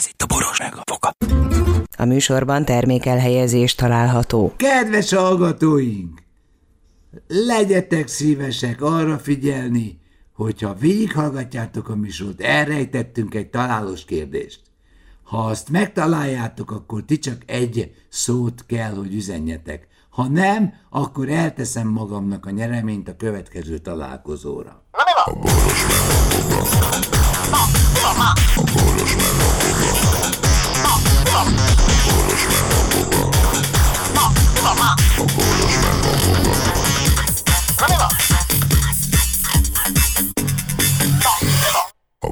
Ez itt a boros meg a foka. A műsorban termékelhelyezés található. Kedves hallgatóink! Legyetek szívesek arra figyelni, hogyha végighallgatjátok a műsort, elrejtettünk egy találós kérdést. Ha azt megtaláljátok, akkor ti csak egy szót kell, hogy üzenjetek. Ha nem, akkor elteszem magamnak a nyereményt a következő találkozóra. A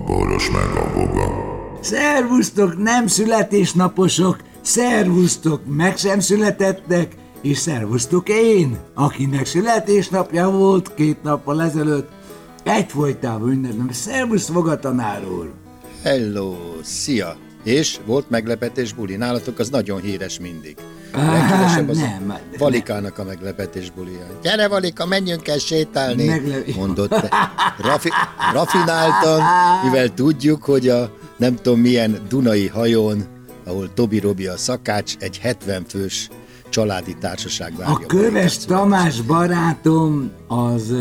boros meg a boga. Szervusztok, nem születésnaposok, szervusztok, meg sem születettek, és szervusztok én, akinek születésnapja volt két nappal ezelőtt, egyfolytában ünneplem. Szervusz, Voga tanár úr! Hello, szia! És volt meglepetés buli, nálatok az nagyon híres mindig. Leghíresebb az nem, a Valikának a meglepetés bulia. Gyere Valika, menjünk el sétálni, Megle- mondott. Rafi, rafináltan, mivel tudjuk, hogy a nem tudom milyen Dunai hajón, ahol Tobi Robi a szakács, egy 70 fős családi társaság várja. A köves Tamás barátom az,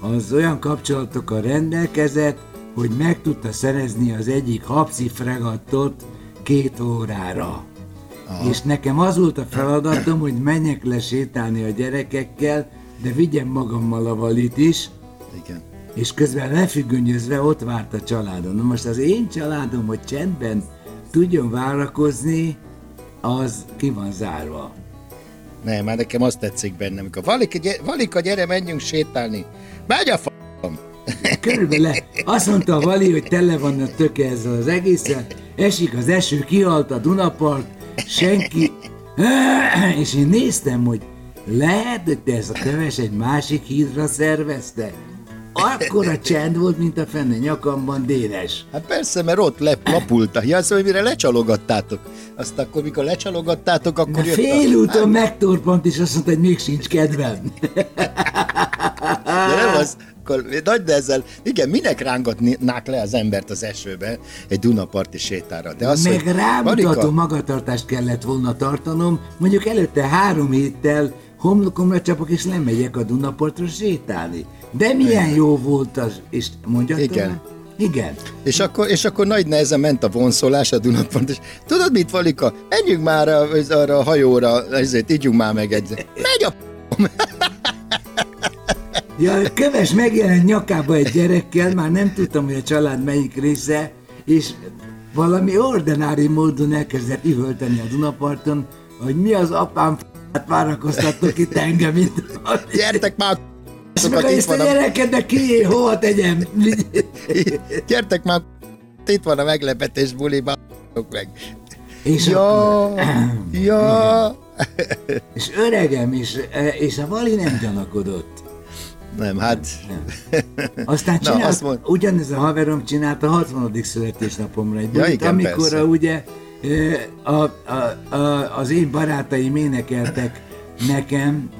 az olyan kapcsolatokkal rendelkezett, hogy meg tudta szerezni az egyik hapsi fregattot két órára. Aha. És nekem az volt a feladatom, hogy menjek le sétálni a gyerekekkel, de vigyem magammal a valit is, Igen. és közben lefüggönyözve ott várt a családom. Na most az én családom, hogy csendben tudjon várakozni, az ki van zárva. Nem, már nekem azt tetszik bennem, amikor Valika, gyere, Valika, gyere, menjünk sétálni. Megy a f***om. Körülbelül azt mondta a Vali, hogy tele van a töke ezzel az egészen, esik az eső, kihalt a Dunapart, senki... És én néztem, hogy lehet, hogy te ez a köves egy másik hídra szervezte? Akkora csend volt, mint a fenne nyakamban Dénes. Hát persze, mert ott le, lapult a ja, szóval mire lecsalogattátok. Azt akkor, mikor lecsalogattátok, akkor Na, jött félúton megtorpant, és azt mondta, hogy még sincs kedvem. De nem az, akkor nagy nehezen, igen, minek rángatnák le az embert az esőbe egy Dunaparti sétára? De az, Meg rámutató magatartást kellett volna tartanom, mondjuk előtte három héttel homlokomra csapok és lemegyek a Dunaportra sétálni. De milyen jó volt az, és mondja Igen. talán? Igen. és akkor, és akkor nagy nehezen ment a vonszolás a Dunapart, és tudod mit, Valika? Menjünk már a, arra a hajóra, ezért ígyunk már meg egy. Megy a Ja, köves megjelent nyakába egy gyerekkel, már nem tudtam, hogy a család melyik része, és valami ordinári módon elkezdett üvölteni a Dunaparton, hogy mi az apám f***át várakoztattok itt engem itt. Gyertek már, És itt ezt a van a gyerekednek ki, hova tegyem? Gyertek már, itt van a meglepetés buliba, meg. És, Ja, akkor, ja. és öregem, és, és a Vali nem gyanakodott. Nem, hát Aztán Na, csinált, azt mond- ugyanez a haverom csinálta a 60. születésnapomra egy Ja, bulit, igen, amikor persze. ugye a, a, a, az én barátaim énekeltek nekem,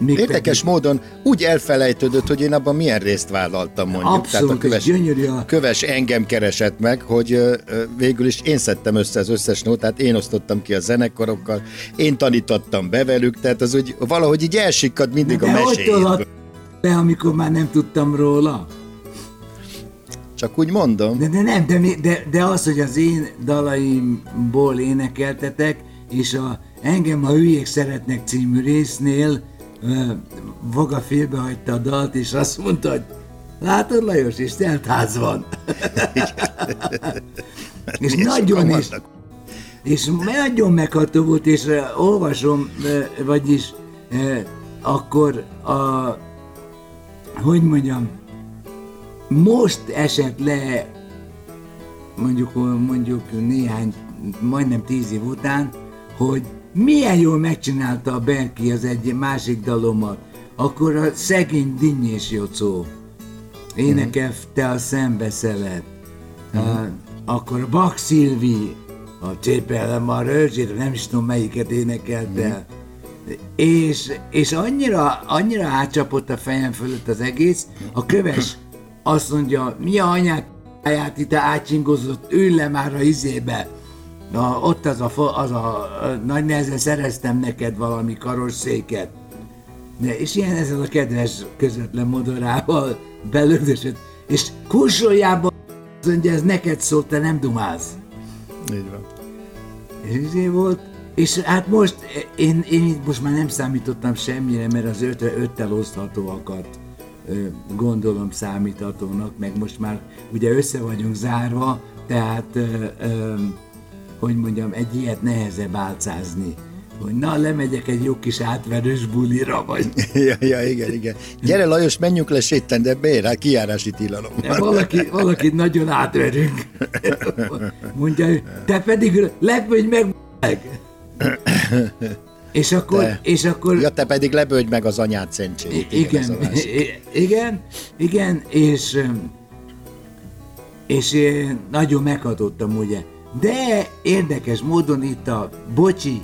még érdekes módon úgy elfelejtődött, hogy én abban milyen részt vállaltam mondjuk. Abszolút, a köves, gyönyörű a- köves engem keresett meg, hogy végül is én szedtem össze az összes nótát, én osztottam ki a zenekarokkal, én tanítottam be velük, tehát az úgy valahogy így elsikkad mindig a De hogy meséjéből. le, amikor már nem tudtam róla? Csak úgy mondom. De, de nem, de, de, de az, hogy az én dalaimból énekeltetek, és a Engem a hülyék szeretnek című résznél Voga félbehagyta a dalt, és azt mondta, hogy látod Lajos, és teltház van. és nagyon is, és nagyon megható volt, és olvasom, vagyis akkor a, hogy mondjam, most esett le mondjuk, mondjuk néhány, majdnem tíz év után, hogy milyen jól megcsinálta a Berki az egy másik dalomat. Akkor a szegény Dinnyés Jocó énekelte a szembeszelet. Uh, akkor a Bak Szilvi, a Csépellem a rörzsére, nem is tudom melyiket énekelte. És, és annyira, annyira átcsapott a fejem fölött az egész, a köves azt mondja, mi a anyát a itt átcsingozott, ülj le már a izébe. Na, ott az a, az a, nagy nehezen szereztem neked valami karosszéket. De, és ilyen ezzel a kedves közvetlen modorával belögdösött, és kursoljában azt mondja, ez neked szólt, te nem dumálsz. Így van. És izé volt, és hát most én, én itt most már nem számítottam semmire, mert az ötre, öttel oszthatóakat ö, gondolom számíthatónak, meg most már ugye össze vagyunk zárva, tehát ö, ö, hogy mondjam, egy ilyet nehezebb álcázni. Hogy na, lemegyek egy jó kis átverős bulira, vagy Ja, ja, igen, igen. Gyere Lajos, menjünk le sétálni, de miért? Hát kijárási tilalom. de valaki, valaki nagyon átverünk. Mondja ő, te pedig lepődj meg, meg. És akkor, Te. és akkor Ja, te pedig lebődj meg az anyád szentségét. Igen, másik. i- igen, igen, és, és nagyon meghatottam, ugye. De érdekes módon itt a bocsi,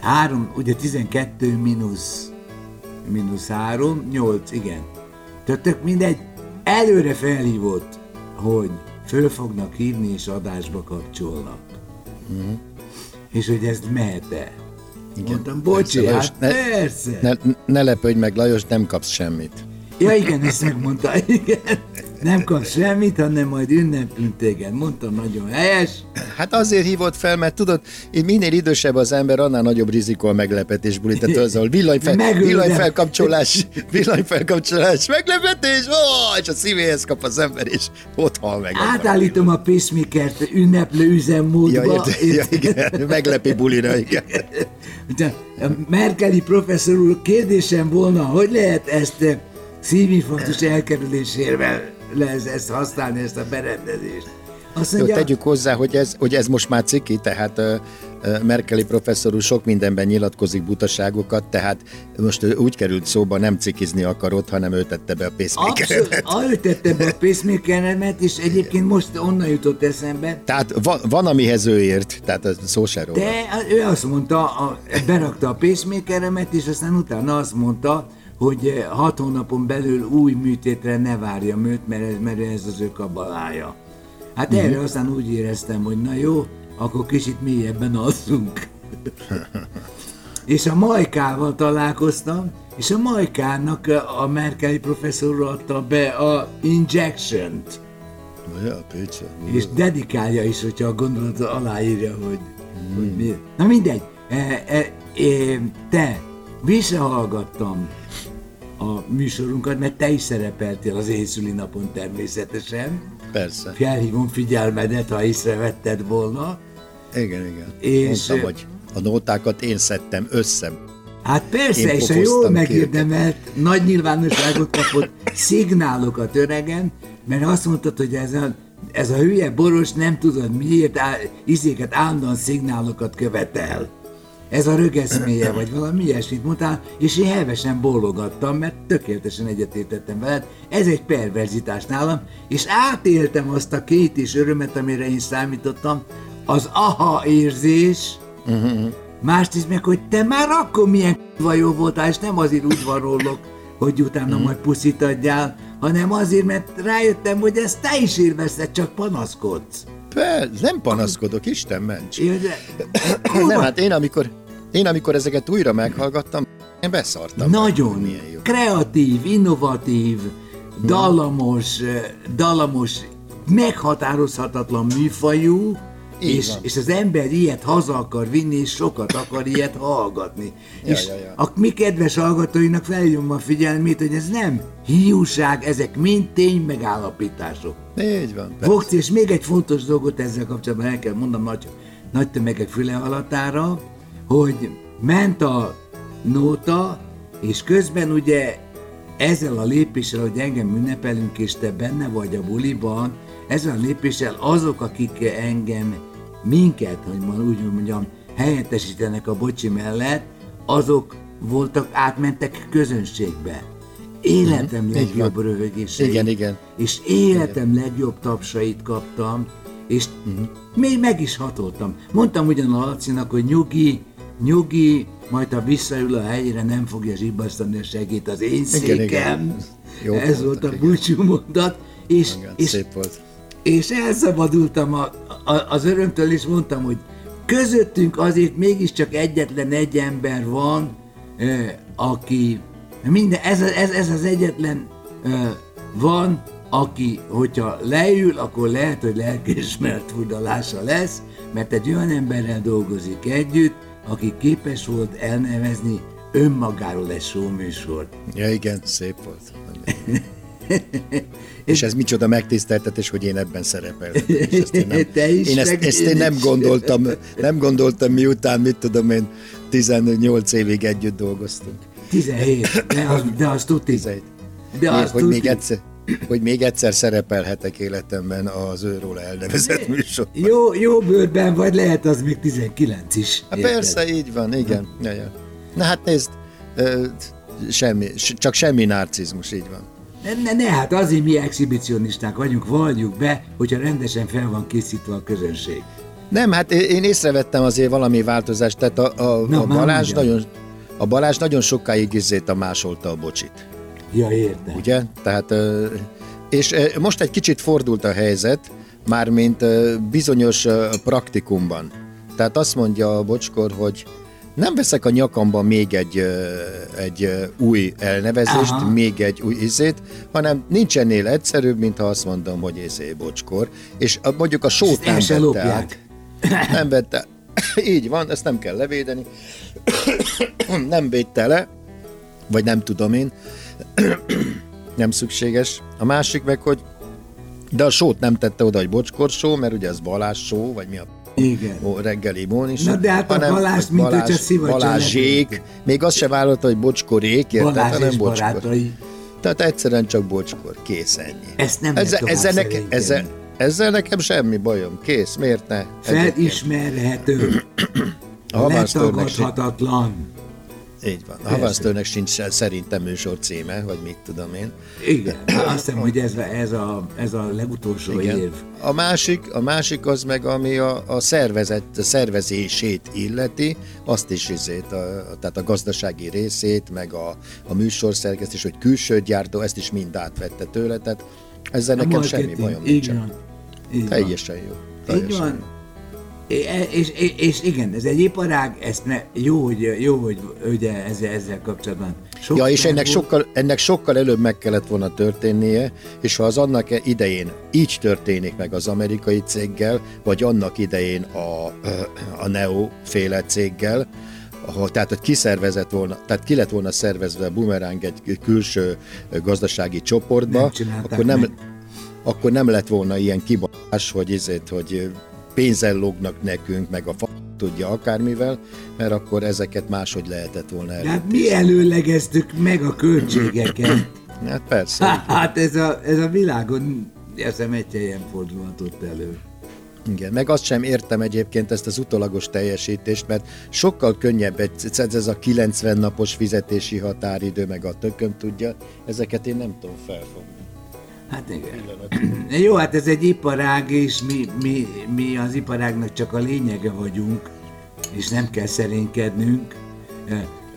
három, ugye 12 mínusz, mínusz 3, 8, igen. Tehát tök mindegy, előre felhívott, hogy föl fognak hívni és adásba kapcsolnak. És hogy ez mehet-e? Mondtam, bocsi, Persze, hát ne- persze. Ne, ne lepődj meg, Lajos, nem kapsz semmit. Ja igen, ezt megmondta, igen. Nem kapsz semmit, hanem majd ünneplünk téged. Mondtam, nagyon helyes. Hát azért hívott fel, mert tudod, így minél idősebb az ember, annál nagyobb rizikó a meglepetés buli. Tehát az, ahol villanyfel, villanyfelkapcsolás, villanyfelkapcsolás, meglepetés, ó, és a szívéhez kap az ember, és ott hal meg. Átállítom a pacemakert ünneplő Ja, üzemmódba. ért, ja, igen, meglepi bulira, igen. A Merkeli professzor úr, kérdésem volna, hogy lehet ezt eh, szívinfarktus elkerülésével lesz ezt használni, ezt a berendezést. Azt Jó, mondja, tegyük hozzá, hogy ez, hogy ez most már ciki, tehát Merkeli professzor úr sok mindenben nyilatkozik butaságokat, tehát most ő úgy került szóba, nem cikizni akarott, hanem ő tette be a abszolút, pacemaker ahogy tette be a pacemakeremet, és egyébként most onnan jutott eszembe, Tehát van, van, amihez ő ért, tehát ez szó se róla. De ő azt mondta, a, berakta a pacemakeremet, és aztán utána azt mondta, hogy eh, hat hónapon belül új műtétre ne várjam őt, mert ez, mert ez az ő kabalája. Hát uh-huh. erre aztán úgy éreztem, hogy na jó, akkor kicsit mélyebben alszunk. és a Majkával találkoztam, és a Majkának a Merkeli professzor adta be a injection-t. Ja, picsa. És dedikálja is, hogyha a gondolatot aláírja, hogy, hogy mi. Na mindegy, e, e, e, te, visszahallgattam a műsorunkat, mert te is szerepeltél az én szülinapon természetesen. Persze. Felhívom figyelmedet, ha észrevetted volna. Igen, igen. És- Mondtam, hogy a nótákat én szedtem össze. Hát persze, Én és a jól megérdemelt, nagy nyilvánosságot kapott szignálokat öregen, mert azt mondtad, hogy ez a, ez a hülye boros nem tudod miért, á, izéket állandóan szignálokat követel. Ez a rögeszméje, vagy valami ilyesmit mondtál, és én hevesen bólogattam, mert tökéletesen egyetértettem veled. Ez egy perverzitás nálam, és átéltem azt a két is örömet, amire én számítottam, az aha érzés, Másrészt meg, hogy te már akkor milyen jó voltál, és nem azért udvarolok, hogy utána majd puszit adjál, hanem azért, mert rájöttem, hogy ezt te is élvezted, csak panaszkodsz. Persze, nem panaszkodok, Isten ments. Én, de, Nem, hát én amikor, én amikor ezeket újra meghallgattam, én beszartam. nagyon jó. kreatív, innovatív, dallamos, eh, dallamos, meghatározhatatlan műfajú, Így és, van. és az ember ilyet haza akar vinni, és sokat akar ilyet hallgatni. Ja, és ja, ja. a mi kedves hallgatóinak felhívom a figyelmét, hogy ez nem hiúság, ezek mind tény megállapítások. Így van. Vokci, és még egy fontos dolgot ezzel kapcsolatban el kell mondanom nagy, nagy tömegek füle halatára, hogy ment a nóta, és közben ugye ezzel a lépéssel, hogy engem ünnepelünk, és te benne vagy a buliban, ezzel a lépéssel azok, akik engem, minket, hogy úgy mondjam, helyettesítenek a bocsi mellett, azok voltak, átmentek közönségbe. Életem Így legjobb van. röhögéseit. Igen, igen. És életem legjobb tapsait kaptam, és uh-huh. még meg is hatoltam. Mondtam ugyan a Lacinak, hogy nyugi, nyugi, majd ha visszaül a helyére, nem fogja zsibbasztani a segít az én Igen, székem. igen. Jó Ez volt a igen. búcsú mondat. És, Igen, és, szép volt. és elszabadultam a, a, az örömtől, és mondtam, hogy közöttünk azért mégiscsak egyetlen egy ember van, aki minden, ez, ez, ez az egyetlen van, aki, hogyha leül, akkor lehet, hogy lelkiismert furdalása lesz, mert egy olyan emberrel dolgozik együtt, aki képes volt elnevezni önmagáról egy showműsort. Ja igen, szép volt. És ez micsoda megtiszteltetés, hogy én ebben szerepeltem. És ezt én nem, Te is, én ezt, ezt én nem gondoltam, nem gondoltam miután, mit tudom én, 18 évig együtt dolgoztunk. 17, de az, de az tuti. 17. De Még, az hogy, még egyszer, hogy még egyszer szerepelhetek életemben az őróla elnevezett műsor. Jó, jó bőrben vagy, lehet az még 19 is. Érted? persze, így van, igen. Ja, ja. Na hát nézd, semmi, csak semmi narcizmus, így van. Ne, ne, ne, hát azért mi exhibicionisták vagyunk, valljuk be, hogyha rendesen fel van készítve a közönség. Nem, hát én észrevettem azért valami változást, tehát a, a, Na, a Balázs nagyon, a Balázs nagyon sokáig izzét a másolta a bocsit, Ja, értem. ugye? Tehát, és most egy kicsit fordult a helyzet, mármint bizonyos praktikumban. Tehát azt mondja a bocskor, hogy nem veszek a nyakamban még egy, egy új elnevezést, Aha. még egy új izét, hanem nincs ennél egyszerűbb, mint ha azt mondom, hogy izé bocskor, és a, mondjuk a sót nem vette lopják. át. Nem vette. Így van, ezt nem kell levédeni. Nem védte le, vagy nem tudom én. Nem szükséges. A másik meg, hogy de a sót nem tette oda, hogy bocskor só, mert ugye ez Balázs só, vagy mi a Igen. ó, reggeli is. Na de hát a Balást, hogy mint hogyha szivacsa Balázsék, még azt se vállalta, hogy bocskorék, érted, Balázs hanem bocskor. barátai. Tehát egyszerűen csak bocskor, kész ennyi. Ezt nem ezzel, ezzel, neke, ezzel, ezzel nekem semmi bajom, kész, miért ne? Felismerhető, A letagadhatatlan. Így van. A Havansztörnek sincs szerintem műsor címe, vagy mit tudom én. Igen, azt hiszem, hogy ez, ez, a, ez a legutolsó Igen. év. A másik, a másik az meg, ami a, a szervezet a szervezését illeti, azt is izét, a, tehát a gazdasági részét, meg a, a műsorszerkesztés, hogy külső gyártó, ezt is mind átvette tőle, tehát ezzel A nekem semmi bajom így nincsen. Így. Teljesen jó. Így Teljesen van. És, és, és igen, ez egy iparág, ezt ne, jó, hogy, jó, hogy ugye ezzel, ezzel kapcsolatban. Sok Ja, és ennek volt. sokkal, ennek sokkal előbb meg kellett volna történnie, és ha az annak idején így történik meg az amerikai céggel, vagy annak idején a, a Neo féle céggel, ha, tehát hogy kiszervezett volna, tehát ki lett volna szervezve a Boomerang egy külső gazdasági csoportba, Nem akkor nem, meg. akkor nem lett volna ilyen kibasás, hogy, izét, hogy pénzzel lógnak nekünk, meg a fa tudja akármivel, mert akkor ezeket máshogy lehetett volna De elő. hát mi előlegeztük meg a költségeket. Hát persze. hát ez a, ez a világon, hiszem egy helyen fordulhatott elő. Igen, meg azt sem értem egyébként ezt az utolagos teljesítést, mert sokkal könnyebb egy, ez a 90 napos fizetési határidő, meg a tököm tudja, ezeket én nem tudom felfogni. Hát igen. Jó, hát ez egy iparág, és mi, mi, mi az iparágnak csak a lényege vagyunk, és nem kell szerénykednünk.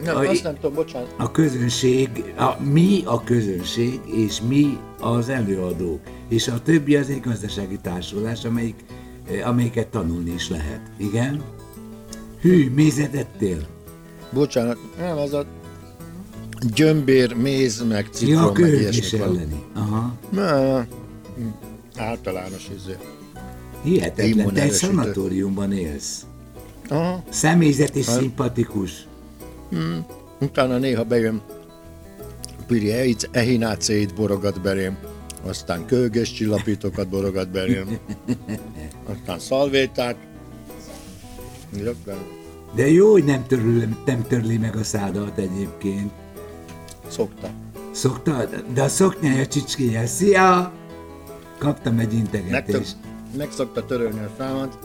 Nem, a, azt nem tudom, bocsánat. a közönség, a, mi a közönség, és mi az előadók. És a többi az egy gazdasági társulás, amelyik, eh, amelyiket tanulni is lehet. Igen? Hű, mézet ettél? Bocsánat, nem, az a gyömbér, méz, meg Ja, citrom, meg köhögés ilyesmik van. elleni. Aha. Nem, általános izé. Hihetetlen, te egy szanatóriumban élsz. Aha. Személyzet és Hát- szimpatikus. Utána néha bejön Piri ehinácéit borogat belém, aztán kölgés csillapítókat borogat belém, aztán szalvétát. Jökben. De jó, hogy nem, törli, nem törli meg a szádat egyébként. Szokta. Szoktad? De a szoknyája csicskéje. Szia! Kaptam egy integetést. meg szokta törölni a számat,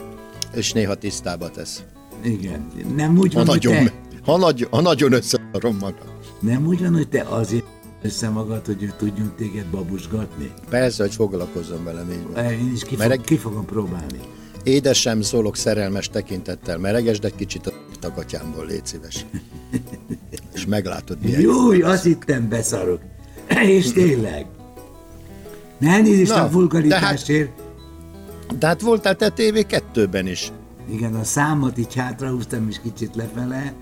és néha tisztába tesz. Igen. Nem úgy Ha van, hogy te, ha, nagy, ha nagyon összearom magam. nem úgy van, hogy te azért össze magad, hogy ő tudjon téged babusgatni. Persze, hogy foglalkozzon velem így van. Én is ki, fog, Mereg- ki fogom próbálni. Édesem szólok szerelmes tekintettel, meregesd egy kicsit a tagatyámból, légy szíves. És meglátod, milyen jó. Azt hittem beszarok. És tényleg. Ne elnézést Na, a vulgaritásért, De hát voltál te TV2-ben is. Igen, a számot így hátrahúztam is kicsit lefele.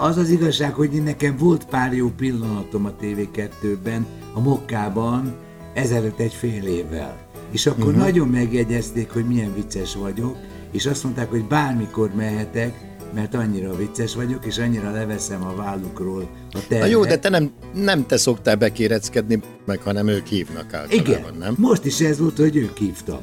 Az az igazság, hogy én nekem volt pár jó pillanatom a TV2-ben, a Mokkában, ezelőtt egy fél évvel. És akkor uh-huh. nagyon megjegyezték, hogy milyen vicces vagyok, és azt mondták, hogy bármikor mehetek, mert annyira vicces vagyok, és annyira leveszem a vállukról a terhet. Na jó, de te nem, nem te szoktál bekéreckedni, meg hanem ők hívnak általában, Igen, nem? most is ez volt, hogy ők hívtak.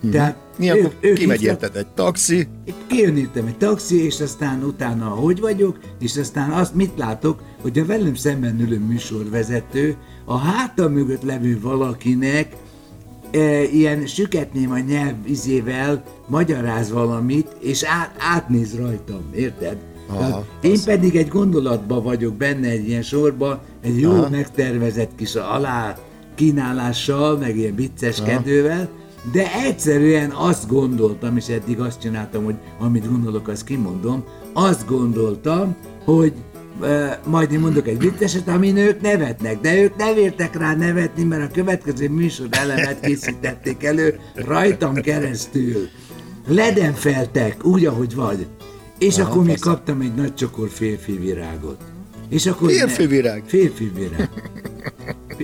Hmm. Tehát Mi ők, akkor ők kimegy érted egy taxi? Kijön értem egy taxi, és aztán utána hogy vagyok, és aztán azt mit látok, hogy a velem szemben ülő műsorvezető a háta mögött levő valakinek e, ilyen süketném a nyelv izével magyaráz valamit, és át, átnéz rajtam, érted? Aha, én az... pedig egy gondolatban vagyok benne egy ilyen sorba, egy jó Aha. megtervezett kis alá kínálással, meg ilyen vicces kedővel, de egyszerűen azt gondoltam, és eddig azt csináltam, hogy amit gondolok, azt kimondom, azt gondoltam, hogy majd én mondok egy vicceset, amin ők nevetnek, de ők nem értek rá nevetni, mert a következő műsor elemet készítették elő rajtam keresztül. Ledenfeltek, úgy, ahogy vagy. És Aha, akkor még kaptam egy nagy csokor férfi virágot. És akkor férfi virág? Férfi virág.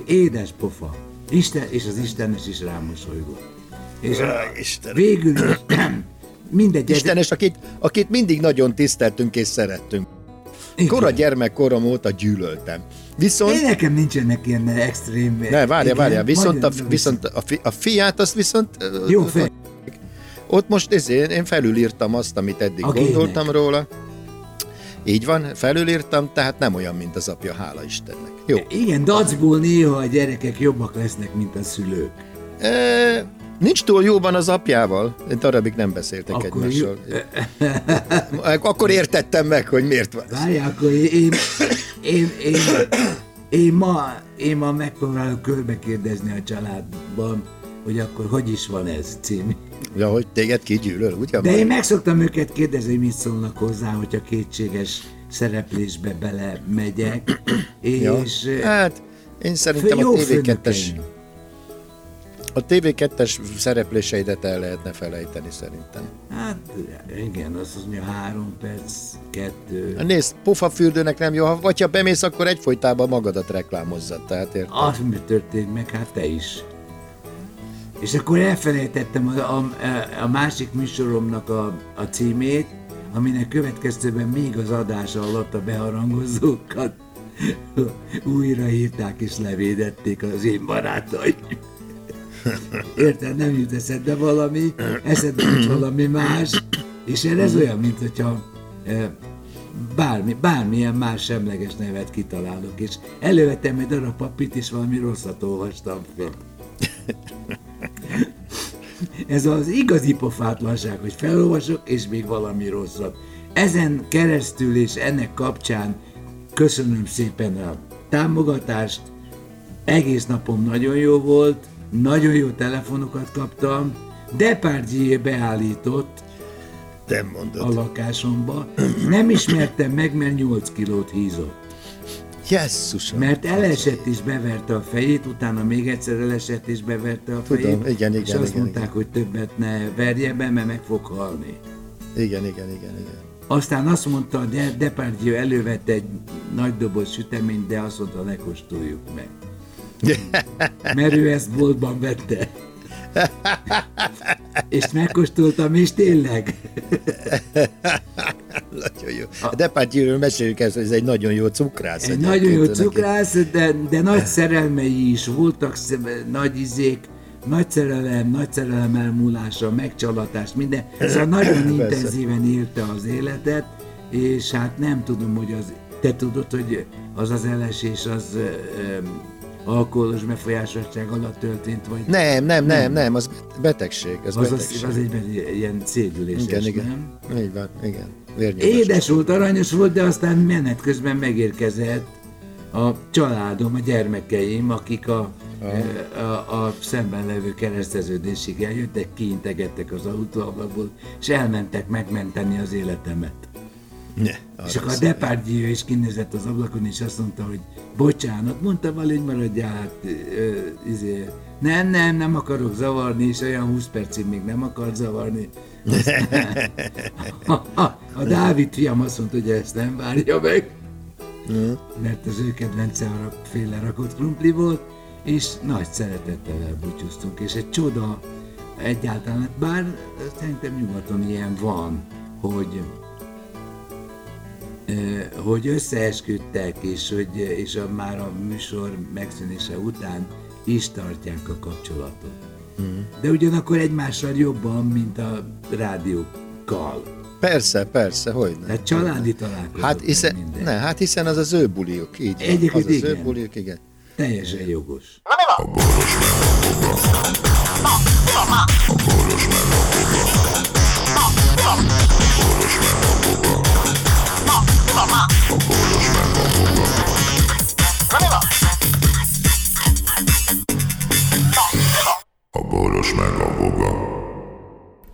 Édes pofa. Isten, és az Istenes is rám mosolygott. És a, Isten. végül is, mindegy. Istenes, akit, akit mindig nagyon tiszteltünk és szerettünk. Kora gyermekkorom óta gyűlöltem. Viszont... Én nekem nincsenek ilyen extrém... Ne, várja, várja, viszont, a, viszont a, fi, a fiát azt viszont... Jó, fel. Ott most ezért én felülírtam azt, amit eddig a gondoltam gének. róla. Így van, felülírtam, tehát nem olyan, mint az apja, hála Istennek. Jó. Igen, dacból néha a gyerekek jobbak lesznek, mint a szülők. E, nincs túl jóban az apjával. Egy darabig nem beszéltek akkor egymással. Jó. akkor értettem meg, hogy miért van. Várj, akkor én, én, én, én, én, ma, én ma megpróbálok körbe kérdezni a családban, hogy akkor hogy is van ez cím. Ja, hogy téged kigyűlöl, ugye? De én meg szoktam őket kérdezni, hogy mit szólnak hozzá, hogyha kétséges szereplésbe bele megyek. és ja. Hát, én szerintem a TV2-es a TV2-es szerepléseidet el lehetne felejteni szerintem. Hát igen, az az mondja három perc, kettő. Hát nézd, pofafürdőnek nem jó, vagy ha bemész, akkor egyfolytában magadat reklámozzad, tehát érted? Az mi történt meg, hát te is. És akkor elfelejtettem a, a, a másik műsoromnak a, a címét, aminek következtében még az adása alatt a beharangozókat újra hívták és levédették az én barátaim. Érted, nem jut eszedbe valami, eszedbe nincs valami más, és ez olyan, mint hogyha bármi, bármilyen más semleges nevet kitalálok, és elővettem egy darab papírt, és valami rosszat olvastam fel. Ez az igazi pofátlanság, hogy felolvasok, és még valami rosszat. Ezen keresztül és ennek kapcsán köszönöm szépen a támogatást, egész napom nagyon jó volt, nagyon jó telefonokat kaptam, Depardieu beállított Nem mondod. a lakásomba. Nem ismertem meg, mert 8 kilót hízott. Jesszusom. Mert elesett és beverte a fejét, utána még egyszer elesett és beverte a fejét. Tudom, igen, igen, És azt igen, mondták, igen. hogy többet ne verje be, mert meg fog halni. Igen, igen, igen, igen. Aztán azt mondta, de Depardieu elővette egy nagy doboz süteményt, de azt mondta, ne kóstoljuk meg. Mert ő ezt boltban vette. és megkóstoltam, és tényleg. nagyon jó. A Depardieu-ről meséljük ezt, hogy ez egy nagyon jó cukrász. Egy nagyon jó cukrász, de, de nagy szerelmei is voltak, nagy izék, nagy szerelem, nagy szerelem elmúlása, megcsalatás, minden. Szóval nagyon intenzíven élte az életet, és hát nem tudom, hogy az, te tudod, hogy az az elesés az alkoholos befolyásoltság alatt történt, vagy... Nem, nem, nem, nem, az betegség. Az, az, betegség. az, az egy ilyen szédülés. Igen, igen. Nem? Így van, igen. Vérnyomás. Édes volt, aranyos volt, de aztán menet közben megérkezett a családom, a gyermekeim, akik a, a, a, a szemben levő kereszteződésig eljöttek, kiintegettek az autóablakból, és elmentek megmenteni az életemet. Ne, És akkor a. Depardieu is kinézett az ablakon, és azt mondta, hogy bocsánat, mondta valahogy maradjál, hát, ö, izé, nem, nem, nem akarok zavarni, és olyan 20 percig még nem akar zavarni. Aztán, a, a, a Dávid fiam azt mondta, hogy ezt nem várja meg, mert az ő kedvence a féle rakott krumpli volt, és nagy szeretettel elbúcsúztunk, és egy csoda egyáltalán, bár szerintem nyugaton ilyen van, hogy hogy összeesküdtek, és, hogy, és a, már a műsor megszűnése után is tartják a kapcsolatot. De ugyanakkor egymással jobban, mint a rádiókkal. Persze, persze, hogy ne. Tehát családi találkozók. Hát hiszen, ne, hát hiszen az az ő buliuk, így van. Egyébként az az ő igen. buliuk, igen. Teljesen jogos. A